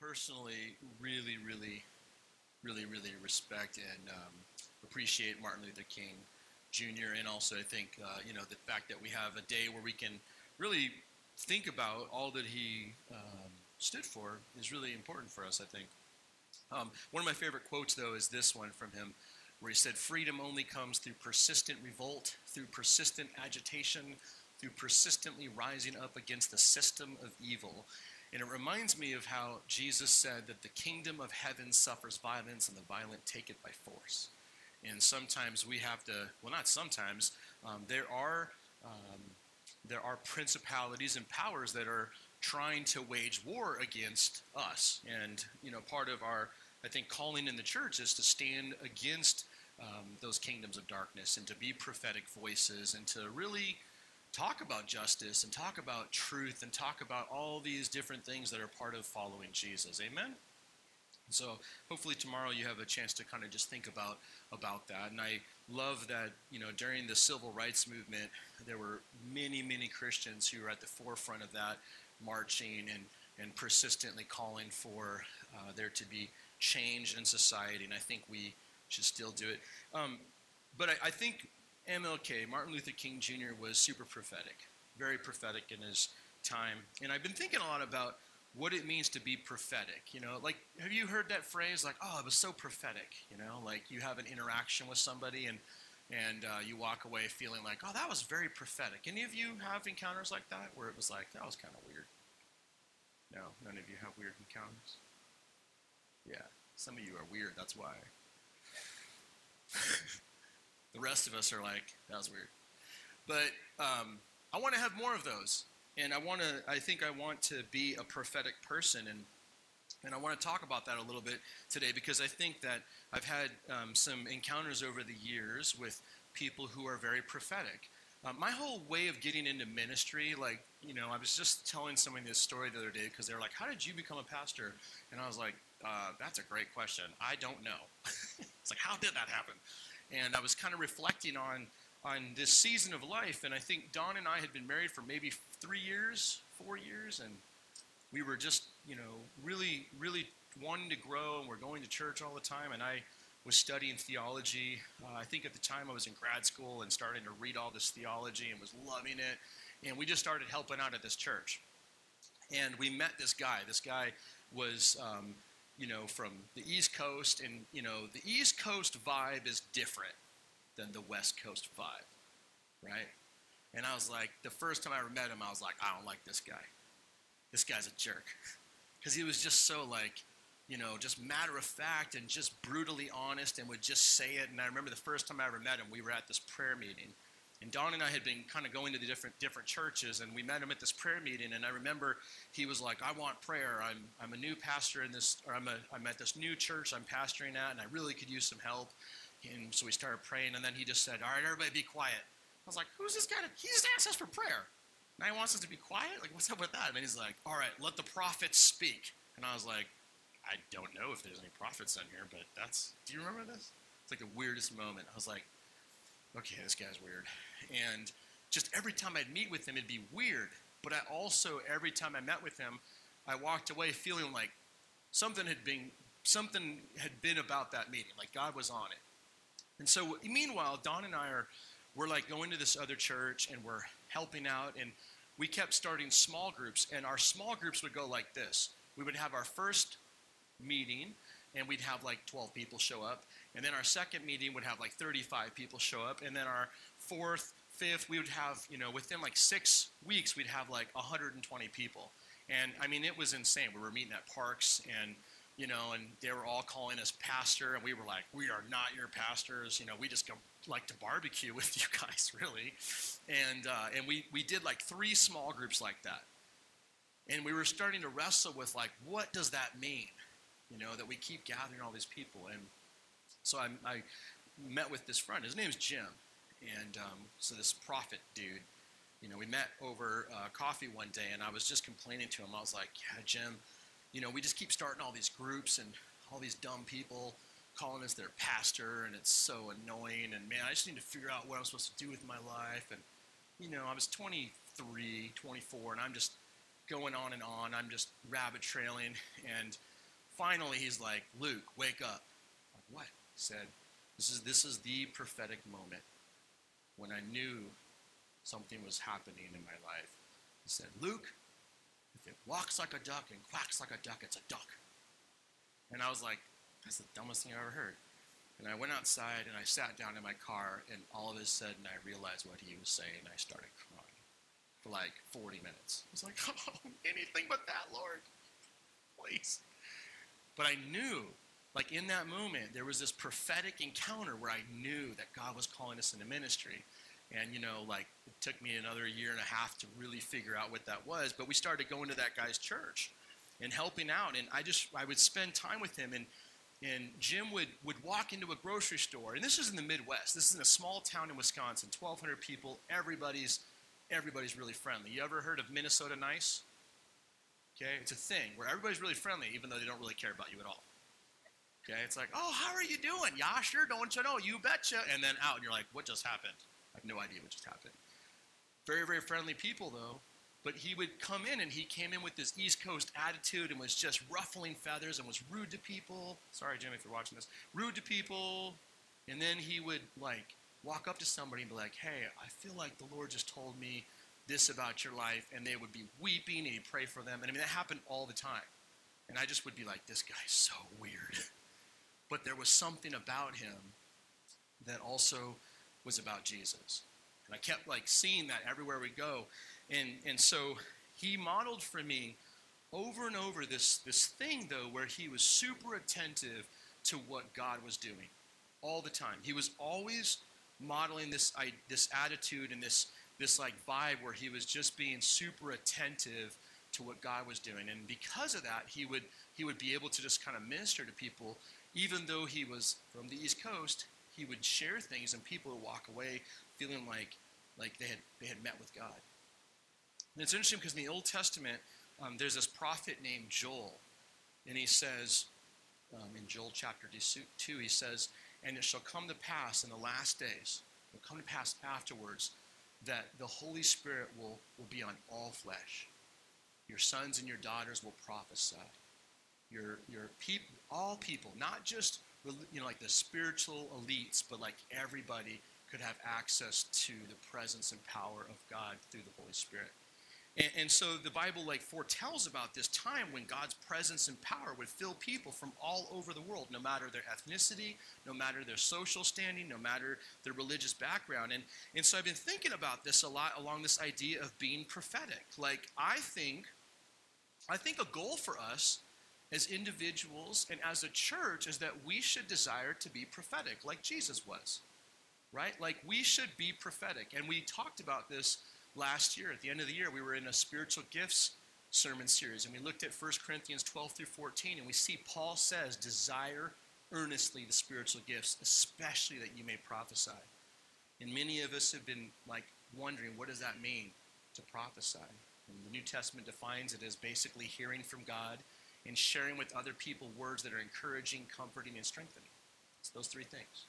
personally really, really, really, really respect and um, appreciate Martin Luther King Jr. And also, I think uh, you know the fact that we have a day where we can really think about all that he um, stood for is really important for us. I think. Um, one of my favorite quotes, though, is this one from him, where he said, "Freedom only comes through persistent revolt, through persistent agitation, through persistently rising up against the system of evil." And it reminds me of how Jesus said that the kingdom of heaven suffers violence and the violent take it by force. And sometimes we have to, well, not sometimes, um, there are. Um, there are principalities and powers that are trying to wage war against us. And, you know, part of our, I think, calling in the church is to stand against um, those kingdoms of darkness and to be prophetic voices and to really talk about justice and talk about truth and talk about all these different things that are part of following Jesus. Amen? So hopefully tomorrow you have a chance to kind of just think about about that. And I love that you know during the civil rights movement there were many many Christians who were at the forefront of that, marching and and persistently calling for uh, there to be change in society. And I think we should still do it. Um, but I, I think MLK, Martin Luther King Jr., was super prophetic, very prophetic in his time. And I've been thinking a lot about what it means to be prophetic. You know, like, have you heard that phrase, like, oh, it was so prophetic? You know, like you have an interaction with somebody and and uh, you walk away feeling like, oh, that was very prophetic. Any of you have encounters like that where it was like, that was kind of weird? No, none of you have weird encounters? Yeah, some of you are weird, that's why. The rest of us are like, that was weird. But um, I want to have more of those. And I want to, I think I want to be a prophetic person. And, and I want to talk about that a little bit today because I think that I've had um, some encounters over the years with people who are very prophetic. Um, my whole way of getting into ministry, like, you know, I was just telling somebody this story the other day because they were like, How did you become a pastor? And I was like, uh, That's a great question. I don't know. it's like, How did that happen? And I was kind of reflecting on on this season of life. And I think Don and I had been married for maybe three years, four years, and we were just you know really really wanting to grow, and we're going to church all the time. And I was studying theology. Uh, I think at the time I was in grad school and starting to read all this theology and was loving it. And we just started helping out at this church. And we met this guy. This guy was um, you know, from the East Coast, and you know, the East Coast vibe is different than the West Coast vibe, right? And I was like, the first time I ever met him, I was like, I don't like this guy. This guy's a jerk, because he was just so like, you know, just matter of fact and just brutally honest, and would just say it. And I remember the first time I ever met him, we were at this prayer meeting, and Don and I had been kind of going to the different different churches, and we met him at this prayer meeting. And I remember he was like, "I want prayer. I'm I'm a new pastor in this, or I'm a I'm at this new church I'm pastoring at, and I really could use some help." And so we started praying, and then he just said, "All right, everybody, be quiet." I was like, "Who's this guy? He just asked us for prayer. Now he wants us to be quiet. Like, what's up with that?" And he's like, "All right, let the prophets speak." And I was like, "I don't know if there's any prophets in here, but that's. Do you remember this? It's like the weirdest moment. I was like." okay, this guy's weird. And just every time I'd meet with him, it'd be weird. But I also, every time I met with him, I walked away feeling like something had been something had been about that meeting, like God was on it. And so, meanwhile, Don and I are we're like going to this other church and we're helping out, and we kept starting small groups, and our small groups would go like this: we would have our first meeting, and we'd have like 12 people show up, and then our second meeting would have like 35 people show up. And then our fourth, fifth, we would have, you know, within like six weeks, we'd have like 120 people. And I mean, it was insane. We were meeting at parks and, you know, and they were all calling us pastor. And we were like, we are not your pastors. You know, we just go like to barbecue with you guys, really. And, uh, and we, we did like three small groups like that. And we were starting to wrestle with like, what does that mean? You know, that we keep gathering all these people. And, so I, I met with this friend. His name's Jim, and um, so this prophet dude. You know, we met over uh, coffee one day, and I was just complaining to him. I was like, "Yeah, Jim, you know, we just keep starting all these groups and all these dumb people calling us their pastor, and it's so annoying. And man, I just need to figure out what I'm supposed to do with my life. And you know, I was 23, 24, and I'm just going on and on. I'm just rabbit trailing, and finally he's like, Luke, wake up. Like, what? He said, this is, this is the prophetic moment when I knew something was happening in my life. He said, Luke, if it walks like a duck and quacks like a duck, it's a duck. And I was like, that's the dumbest thing I ever heard. And I went outside and I sat down in my car, and all of a sudden I realized what he was saying. And I started crying for like 40 minutes. I was like, oh, anything but that, Lord. Please. But I knew, like in that moment, there was this prophetic encounter where I knew that God was calling us into ministry. And, you know, like it took me another year and a half to really figure out what that was. But we started going to that guy's church and helping out. And I just, I would spend time with him. And, and Jim would, would walk into a grocery store. And this is in the Midwest. This is in a small town in Wisconsin, 1,200 people. Everybody's, everybody's really friendly. You ever heard of Minnesota Nice? Okay, it's a thing where everybody's really friendly, even though they don't really care about you at all. Okay, it's like, oh, how are you doing? Yeah, sure, don't you know? You betcha. And then out, and you're like, what just happened? I have no idea what just happened. Very, very friendly people, though. But he would come in, and he came in with this East Coast attitude and was just ruffling feathers and was rude to people. Sorry, Jimmy, if you're watching this. Rude to people. And then he would, like, walk up to somebody and be like, hey, I feel like the Lord just told me this about your life. And they would be weeping, and he'd pray for them. And I mean, that happened all the time. And I just would be like, this guy's so weird. but there was something about him that also was about Jesus. And I kept like seeing that everywhere we go. And, and so he modeled for me over and over this, this thing, though, where he was super attentive to what God was doing all the time. He was always modeling this, this attitude and this, this like vibe where he was just being super attentive to what God was doing. And because of that, he would, he would be able to just kind of minister to people, even though he was from the East Coast, he would share things and people would walk away feeling like, like they, had, they had met with God. And it's interesting because in the Old Testament, um, there's this prophet named Joel. And he says, um, in Joel chapter 2, he says, And it shall come to pass in the last days, it will come to pass afterwards, that the Holy Spirit will, will be on all flesh. Your sons and your daughters will prophesy. Your, your people, all people, not just you know, like the spiritual elites, but like everybody could have access to the presence and power of God through the Holy Spirit. And, and, so the Bible like foretells about this time when God's presence and power would fill people from all over the world, no matter their ethnicity, no matter their social standing, no matter their religious background. And, and so I've been thinking about this a lot along this idea of being prophetic. Like I think, I think a goal for us as individuals and as a church is that we should desire to be prophetic like Jesus was. Right? Like we should be prophetic. And we talked about this last year. At the end of the year, we were in a spiritual gifts sermon series and we looked at 1 Corinthians 12 through 14 and we see Paul says, desire earnestly the spiritual gifts, especially that you may prophesy. And many of us have been like wondering, what does that mean to prophesy? And the New Testament defines it as basically hearing from God and sharing with other people words that are encouraging, comforting, and strengthening. It's those three things.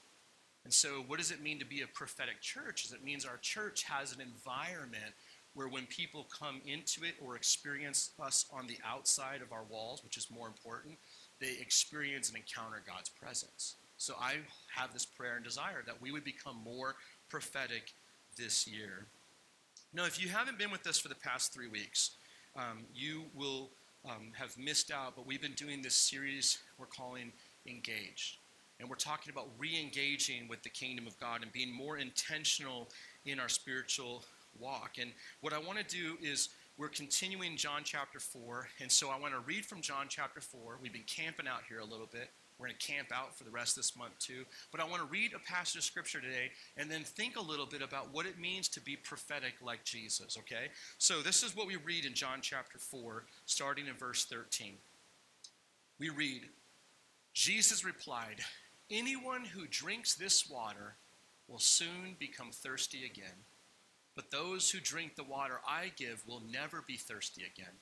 And so, what does it mean to be a prophetic church? Is it means our church has an environment where when people come into it or experience us on the outside of our walls, which is more important, they experience and encounter God's presence. So I have this prayer and desire that we would become more prophetic this year. Now, if you haven't been with us for the past three weeks, um, you will um, have missed out, but we've been doing this series we're calling Engaged. And we're talking about re engaging with the kingdom of God and being more intentional in our spiritual walk. And what I want to do is we're continuing John chapter 4. And so I want to read from John chapter 4. We've been camping out here a little bit. We're going to camp out for the rest of this month too. But I want to read a passage of scripture today and then think a little bit about what it means to be prophetic like Jesus, okay? So this is what we read in John chapter 4, starting in verse 13. We read, Jesus replied, Anyone who drinks this water will soon become thirsty again. But those who drink the water I give will never be thirsty again.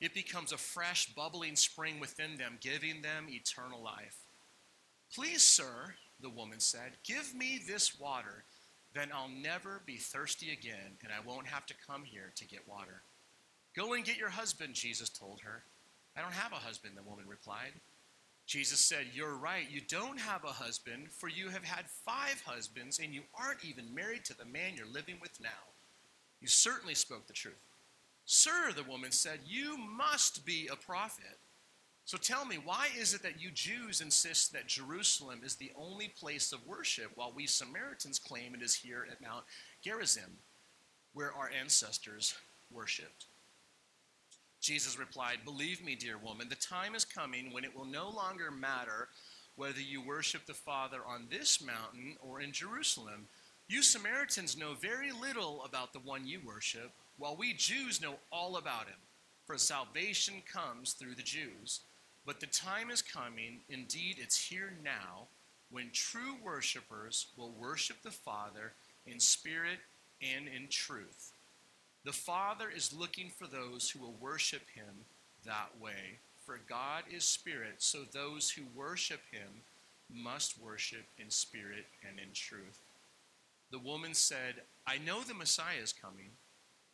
It becomes a fresh, bubbling spring within them, giving them eternal life. Please, sir, the woman said, give me this water. Then I'll never be thirsty again, and I won't have to come here to get water. Go and get your husband, Jesus told her. I don't have a husband, the woman replied. Jesus said, You're right, you don't have a husband, for you have had five husbands, and you aren't even married to the man you're living with now. You certainly spoke the truth. Sir, the woman said, You must be a prophet. So tell me, why is it that you Jews insist that Jerusalem is the only place of worship, while we Samaritans claim it is here at Mount Gerizim, where our ancestors worshipped? Jesus replied, Believe me, dear woman, the time is coming when it will no longer matter whether you worship the Father on this mountain or in Jerusalem. You Samaritans know very little about the one you worship, while we Jews know all about him. For salvation comes through the Jews. But the time is coming, indeed, it's here now, when true worshipers will worship the Father in spirit and in truth. The Father is looking for those who will worship him that way. For God is spirit, so those who worship him must worship in spirit and in truth. The woman said, I know the Messiah is coming,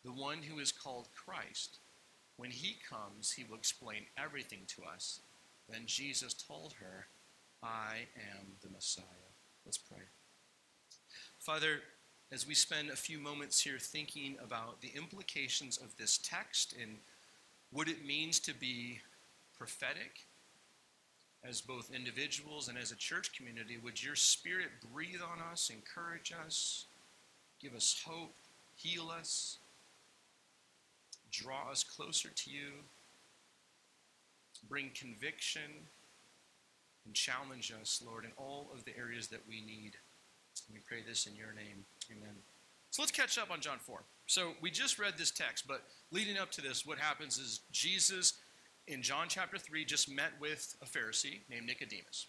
the one who is called Christ. When he comes, he will explain everything to us. Then Jesus told her, I am the Messiah. Let's pray. Father, as we spend a few moments here thinking about the implications of this text and what it means to be prophetic as both individuals and as a church community, would your spirit breathe on us, encourage us, give us hope, heal us, draw us closer to you, bring conviction, and challenge us, Lord, in all of the areas that we need. We pray this in your name. Amen. So let's catch up on John 4. So we just read this text, but leading up to this, what happens is Jesus in John chapter 3 just met with a Pharisee named Nicodemus.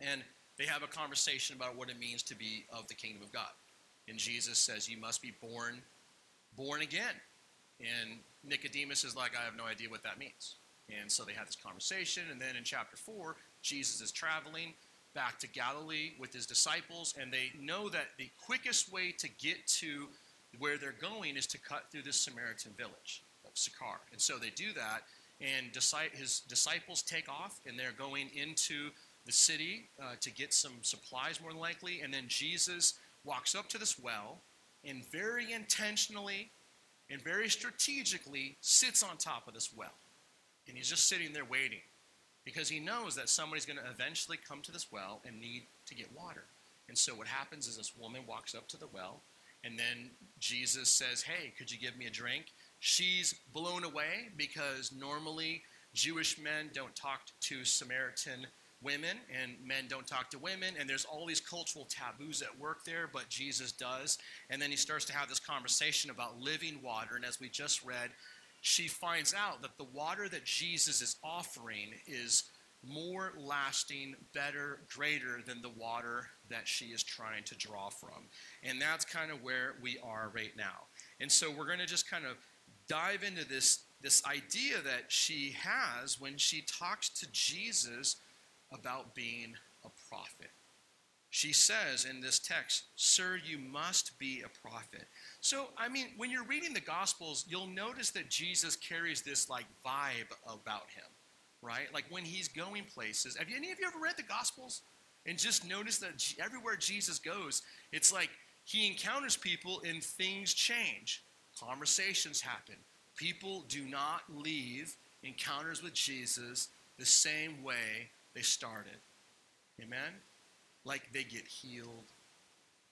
And they have a conversation about what it means to be of the kingdom of God. And Jesus says, You must be born, born again. And Nicodemus is like, I have no idea what that means. And so they have this conversation. And then in chapter 4, Jesus is traveling back to Galilee with his disciples, and they know that the quickest way to get to where they're going is to cut through this Samaritan village of Sychar. And so they do that, and his disciples take off, and they're going into the city uh, to get some supplies, more than likely. And then Jesus walks up to this well and very intentionally and very strategically sits on top of this well. And he's just sitting there waiting because he knows that somebody's going to eventually come to this well and need to get water. And so what happens is this woman walks up to the well, and then Jesus says, Hey, could you give me a drink? She's blown away because normally Jewish men don't talk to Samaritan women, and men don't talk to women, and there's all these cultural taboos at work there, but Jesus does. And then he starts to have this conversation about living water, and as we just read, she finds out that the water that Jesus is offering is more lasting, better, greater than the water that she is trying to draw from. And that's kind of where we are right now. And so we're going to just kind of dive into this, this idea that she has when she talks to Jesus about being a prophet. She says in this text, Sir, you must be a prophet. So, I mean, when you're reading the Gospels, you'll notice that Jesus carries this like vibe about him, right? Like when he's going places. Have any of you ever read the Gospels and just noticed that everywhere Jesus goes, it's like he encounters people and things change. Conversations happen. People do not leave encounters with Jesus the same way they started. Amen? Like they get healed,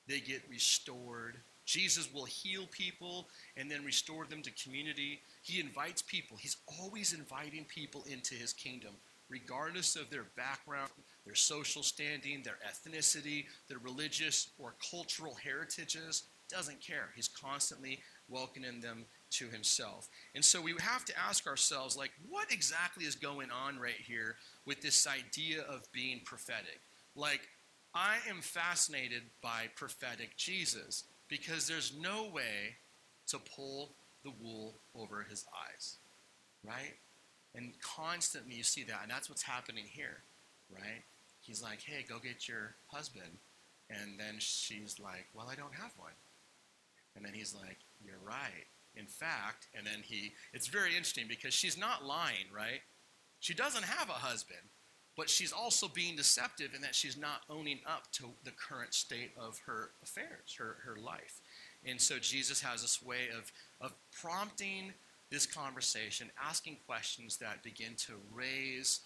they get restored, Jesus will heal people and then restore them to community. He invites people. He's always inviting people into his kingdom, regardless of their background, their social standing, their ethnicity, their religious or cultural heritages. Doesn't care. He's constantly welcoming them to himself. And so we have to ask ourselves, like, what exactly is going on right here with this idea of being prophetic? Like, I am fascinated by prophetic Jesus because there's no way to pull the wool over his eyes, right? And constantly you see that, and that's what's happening here, right? He's like, hey, go get your husband. And then she's like, well, I don't have one. And then he's like, you're right. In fact, and then he, it's very interesting because she's not lying, right? She doesn't have a husband. but she's also being deceptive in that she's not owning up to the current state of her affairs, her, her life. And so Jesus has this way of, of prompting this conversation, asking questions that begin to raise,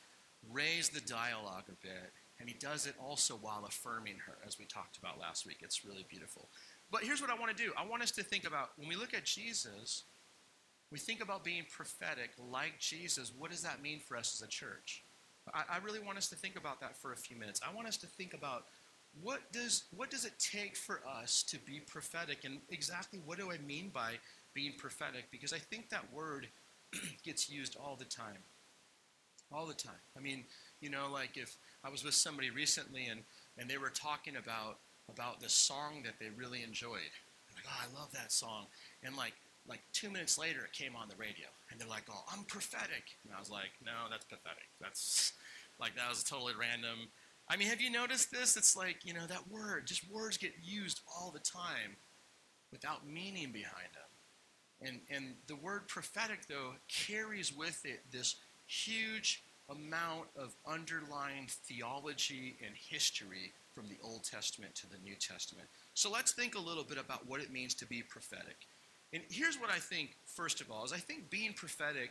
raise the dialogue a bit. And he does it also while affirming her, as we talked about last week. It's really beautiful. But here's what I want to do I want us to think about when we look at Jesus, we think about being prophetic like Jesus. What does that mean for us as a church? I, I really want us to think about that for a few minutes. I want us to think about what does what does it take for us to be prophetic and exactly what do I mean by being prophetic because I think that word gets used all the time. All the time. I mean, you know, like if I was with somebody recently and, and they were talking about about this song that they really enjoyed. like, oh, I love that song. And like like two minutes later it came on the radio and they're like, Oh, I'm prophetic. And I was like, No, that's pathetic. That's like that was totally random. I mean, have you noticed this? It's like, you know, that word, just words get used all the time without meaning behind them. And, and the word prophetic, though, carries with it this huge amount of underlying theology and history from the Old Testament to the New Testament. So let's think a little bit about what it means to be prophetic. And here's what I think, first of all, is I think being prophetic,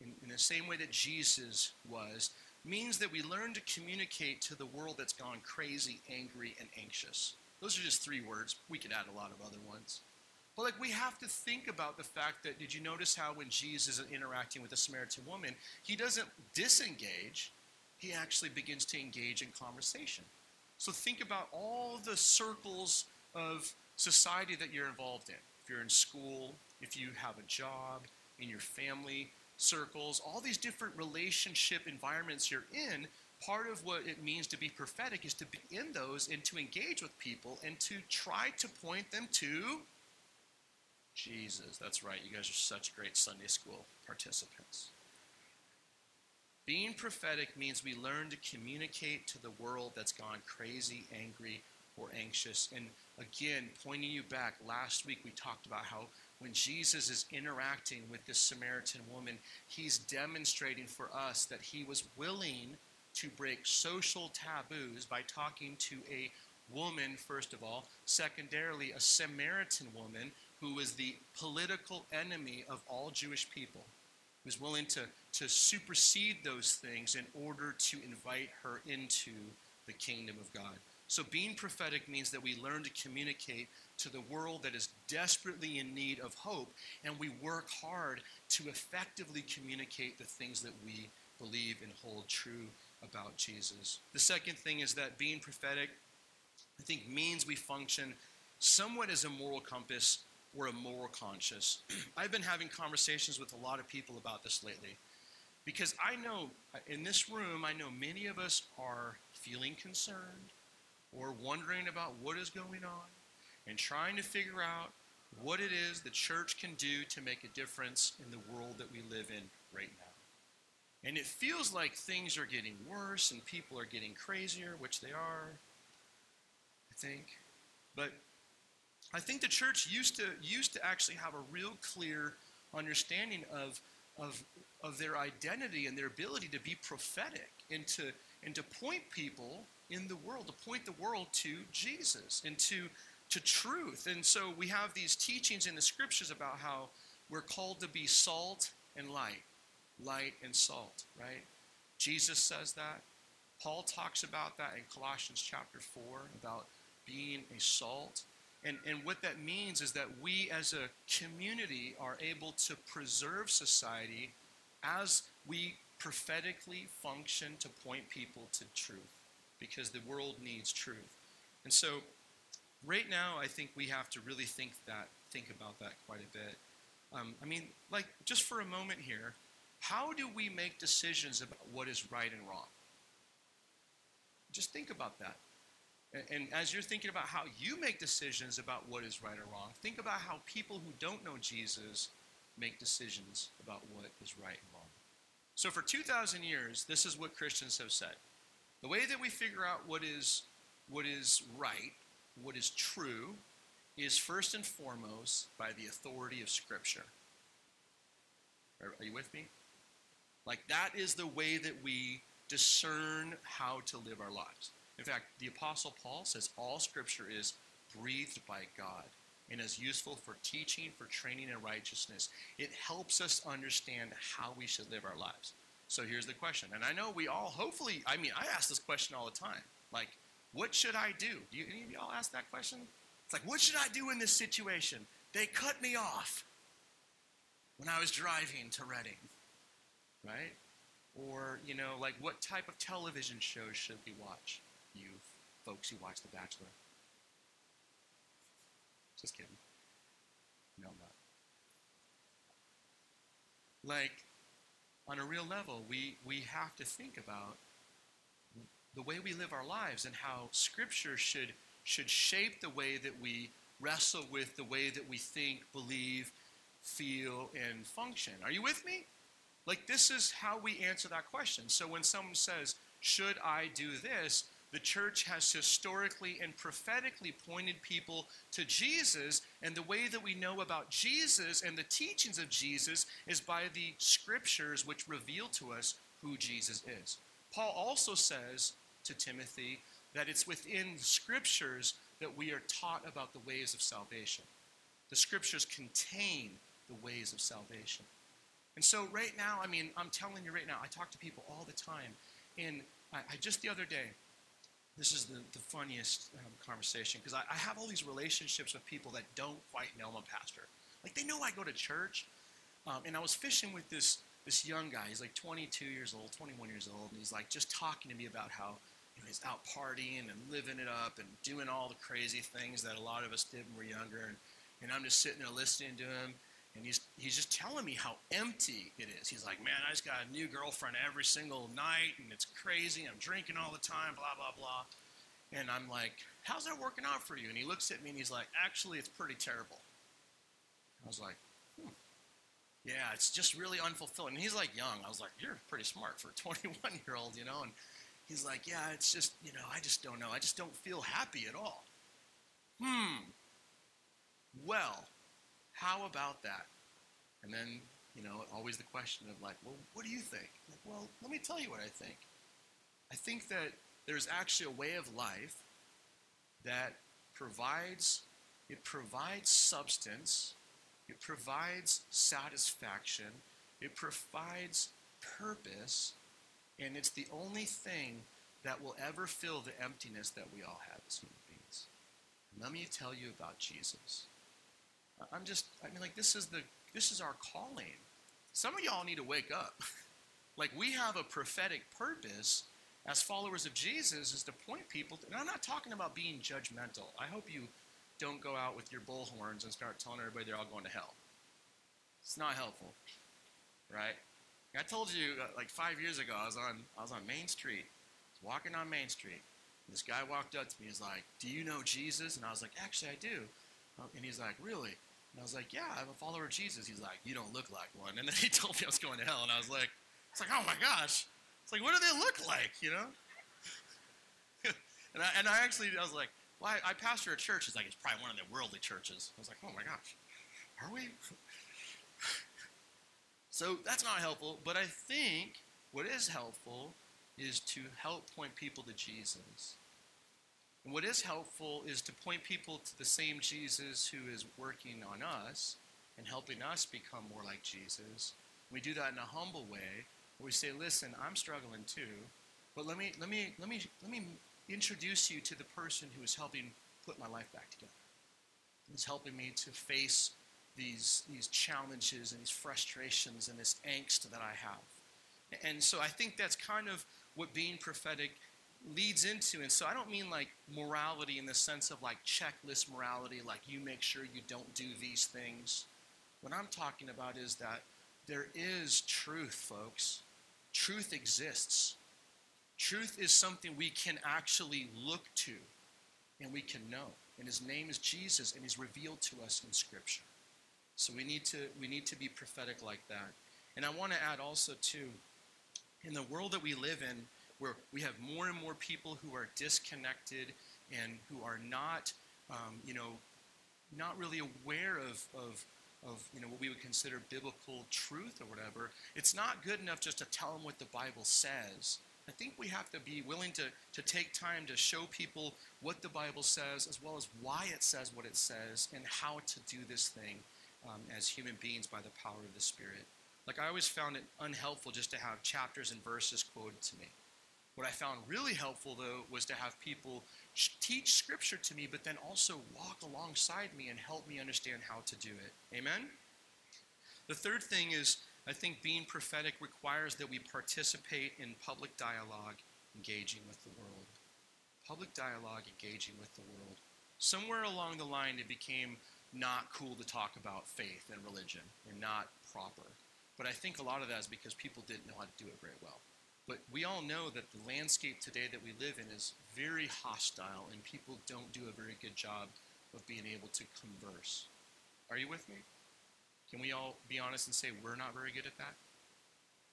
in, in the same way that Jesus was, means that we learn to communicate to the world that's gone crazy, angry, and anxious. Those are just three words. We could add a lot of other ones. But like we have to think about the fact that did you notice how when Jesus is interacting with the Samaritan woman, he doesn't disengage, he actually begins to engage in conversation. So think about all the circles of society that you're involved in. If you're in school, if you have a job, in your family, circles, all these different relationship environments you're in, part of what it means to be prophetic is to be in those and to engage with people and to try to point them to Jesus. That's right. You guys are such great Sunday school participants. Being prophetic means we learn to communicate to the world that's gone crazy, angry, or anxious. And again, pointing you back, last week we talked about how when Jesus is interacting with this Samaritan woman, he's demonstrating for us that he was willing to break social taboos by talking to a woman, first of all, secondarily, a Samaritan woman who was the political enemy of all Jewish people, he was willing to, to supersede those things in order to invite her into the kingdom of God. So, being prophetic means that we learn to communicate to the world that is desperately in need of hope, and we work hard to effectively communicate the things that we believe and hold true about Jesus. The second thing is that being prophetic, I think, means we function somewhat as a moral compass or a moral conscience. I've been having conversations with a lot of people about this lately because I know uh, in this room, I know many of us are feeling concerned or wondering about what is going on and trying to figure out what it is the church can do to make a difference in the world that we live in right now. And it feels like things are getting worse and people are getting crazier, which they are, I think. But I think the church used to used to actually have a real clear understanding of of of their identity and their ability to be prophetic and to and to point people in the world, to point the world to Jesus and to, to truth. And so we have these teachings in the scriptures about how we're called to be salt and light, light and salt, right? Jesus says that. Paul talks about that in Colossians chapter 4 about being a salt. And, and what that means is that we as a community are able to preserve society as we prophetically function to point people to truth because the world needs truth. And so, right now, I think we have to really think that, think about that quite a bit. Um, I mean, like, just for a moment here, how do we make decisions about what is right and wrong? Just think about that. And, as you're thinking about how you make decisions about what is right or wrong, think about how people who don't know Jesus make decisions about what is right and wrong. So, for 2,000 years, this is what Christians have said the way that we figure out what is, what is right, what is true, is first and foremost by the authority of Scripture. Are, are you with me? Like, that is the way that we discern how to live our lives. In fact, the Apostle Paul says all Scripture is breathed by God and is useful for teaching, for training in righteousness. It helps us understand how we should live our lives. So here's the question. And I know we all, hopefully, I mean, I ask this question all the time. Like, what should I do? Do you, any of y'all ask that question? It's like, what should I do in this situation? They cut me off when I was driving to Reading, right? Or, you know, like, what type of television shows should we watch? You folks who watch The Bachelor. Just kidding. No, I'm not. Like, on a real level, we, we have to think about the way we live our lives and how Scripture should, should shape the way that we wrestle with the way that we think, believe, feel, and function. Are you with me? Like, this is how we answer that question. So when someone says, Should I do this? The church has historically and prophetically pointed people to Jesus, and the way that we know about Jesus and the teachings of Jesus is by the scriptures which reveal to us who Jesus is. Paul also says to Timothy that it's within the scriptures that we are taught about the ways of salvation. The scriptures contain the ways of salvation. And so, right now, I mean, I'm telling you right now, I talk to people all the time. And I, I just the other day, this is the, the funniest um, conversation because I, I, have all these relationships with people that don't quite know I'm a pastor. Like they know I go to church, um, and I was fishing with this this young guy. He's like 22 years old, 21 years old, and he's like just talking to me about how you know, he's out partying and living it up and doing all the crazy things that a lot of us did when we were younger. And, and I'm just sitting there listening to him. And he's, he's just telling me how empty it is. He's like, man, I just got a new girlfriend every single night, and it's crazy. I'm drinking all the time, blah, blah, blah. And I'm like, how's that working out for you? And he looks at me and he's like, actually, it's pretty terrible. I was like, hmm. yeah, it's just really unfulfilling. And he's like young. I was like, you're pretty smart for a 21 year old, you know? And he's like, yeah, it's just, you know, I just don't know. I just don't feel happy at all. Hmm. Well, how about that? And then, you know, always the question of like, well, what do you think? Like, well, let me tell you what I think. I think that there's actually a way of life that provides it provides substance, it provides satisfaction, it provides purpose, and it's the only thing that will ever fill the emptiness that we all have as human beings. And let me tell you about Jesus. I'm just, I mean, like, this is the, this is our calling. Some of y'all need to wake up. like, we have a prophetic purpose as followers of Jesus is to point people, to, and I'm not talking about being judgmental. I hope you don't go out with your bullhorns and start telling everybody they're all going to hell. It's not helpful, right? I told you uh, like five years ago, I was on I was on Main Street, walking on Main Street. This guy walked up to me. He's like, "Do you know Jesus?" And I was like, "Actually, I do." Uh, and he's like, "Really?" And I was like, "Yeah, I'm a follower of Jesus." He's like, "You don't look like one." And then he told me I was going to hell, and I was like, "It's like, oh my gosh." It's like, what do they look like, you know? and, I, and I actually, I was like, well, I, I pastor a church. It's like, it's probably one of the worldly churches. I was like, oh my gosh, are we? so that's not helpful, but I think what is helpful is to help point people to Jesus. And what is helpful is to point people to the same Jesus who is working on us and helping us become more like Jesus. We do that in a humble way where we say, listen, I'm struggling too, but let me, let me, let me, let me introduce you to the person who is helping put my life back together. Who's helping me to face these, these challenges and these frustrations and this angst that I have. And so I think that's kind of what being prophetic leads into. And so I don't mean like morality in the sense of like checklist morality, like you make sure you don't do these things. What I'm talking about is that there is truth, folks. Truth exists. Truth is something we can actually look to and we can know. And his name is Jesus and he's revealed to us in scripture. So we need to we need to be prophetic like that. And I want to add also too in the world that we live in where we have more and more people who are disconnected and who are not um, you know not really aware of, of of you know what we would consider biblical truth or whatever, it's not good enough just to tell them what the Bible says. I think we have to be willing to, to take time to show people what the Bible says, as well as why it says what it says, and how to do this thing um, as human beings by the power of the Spirit. Like, I always found it unhelpful just to have chapters and verses quoted to me. What I found really helpful, though, was to have people teach Scripture to me, but then also walk alongside me and help me understand how to do it. Amen? The third thing is I think being prophetic requires that we participate in public dialogue, engaging with the world. Public dialogue, engaging with the world. Somewhere along the line, it became not cool to talk about faith and religion and not proper. But I think a lot of that is because people didn't know how to do it very well. But we all know that the landscape today that we live in is very hostile, and people don't do a very good job of being able to converse. Are you with me? Can we all be honest and say we're not very good at that?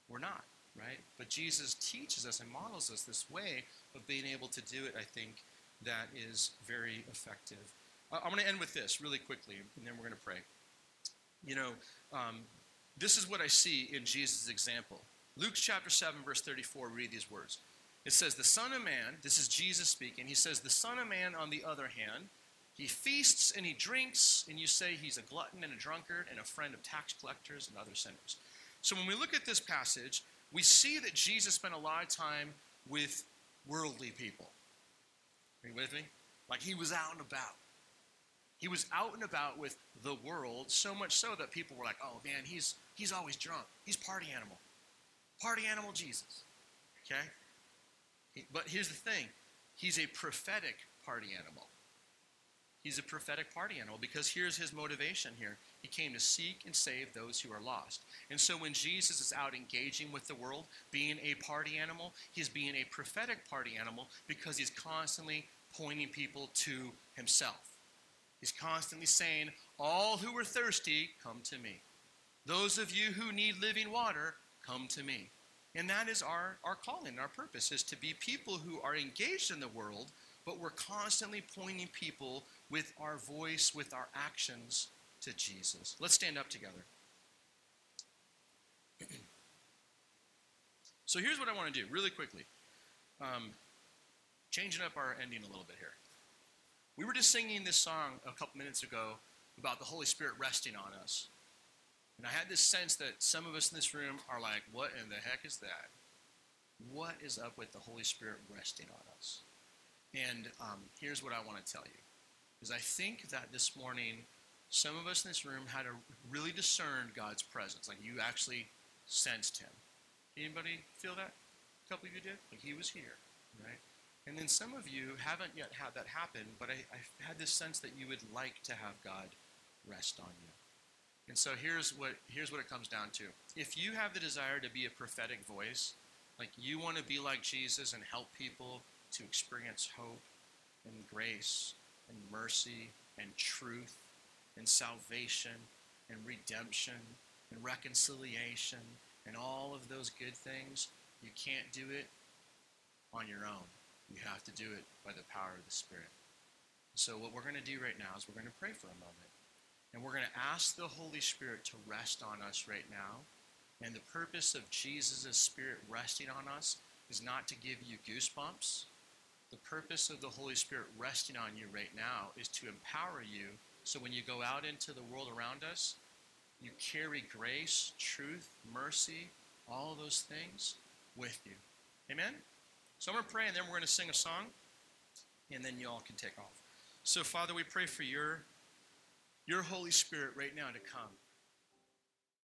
We're not, right? But Jesus teaches us and models us this way of being able to do it, I think, that is very effective. I'm going to end with this really quickly, and then we're going to pray. You know, um, this is what I see in Jesus' example. Luke chapter 7, verse 34, read these words. It says, The Son of Man, this is Jesus speaking, he says, The Son of Man, on the other hand, he feasts and he drinks, and you say he's a glutton and a drunkard and a friend of tax collectors and other sinners. So when we look at this passage, we see that Jesus spent a lot of time with worldly people. Are you with me? Like he was out and about. He was out and about with the world, so much so that people were like, oh man, he's, he's always drunk. He's party animal. Party animal Jesus. Okay? But here's the thing he's a prophetic party animal. He's a prophetic party animal because here's his motivation here. He came to seek and save those who are lost. And so when Jesus is out engaging with the world, being a party animal, he's being a prophetic party animal because he's constantly pointing people to himself. He's constantly saying, All who are thirsty, come to me. Those of you who need living water, come to me. And that is our, our calling, our purpose, is to be people who are engaged in the world, but we're constantly pointing people with our voice, with our actions to Jesus. Let's stand up together. so here's what I want to do really quickly. Um, changing up our ending a little bit here. We were just singing this song a couple minutes ago about the Holy Spirit resting on us. And I had this sense that some of us in this room are like, what in the heck is that? What is up with the Holy Spirit resting on us? And um, here's what I want to tell you is I think that this morning, some of us in this room had to really discern God's presence. Like you actually sensed Him. Anybody feel that? A couple of you did? Like He was here, right? And then some of you haven't yet had that happen, but I, I had this sense that you would like to have God rest on you. And so here's what here's what it comes down to. If you have the desire to be a prophetic voice, like you want to be like Jesus and help people to experience hope and grace and mercy and truth and salvation and redemption and reconciliation and all of those good things, you can't do it on your own. You have to do it by the power of the Spirit. So, what we're going to do right now is we're going to pray for a moment. And we're going to ask the Holy Spirit to rest on us right now. And the purpose of Jesus' Spirit resting on us is not to give you goosebumps the purpose of the Holy Spirit resting on you right now is to empower you so when you go out into the world around us, you carry grace, truth, mercy, all those things with you. Amen? So I'm going to pray and then we're going to sing a song and then you all can take off. So, Father, we pray for your, your Holy Spirit right now to come.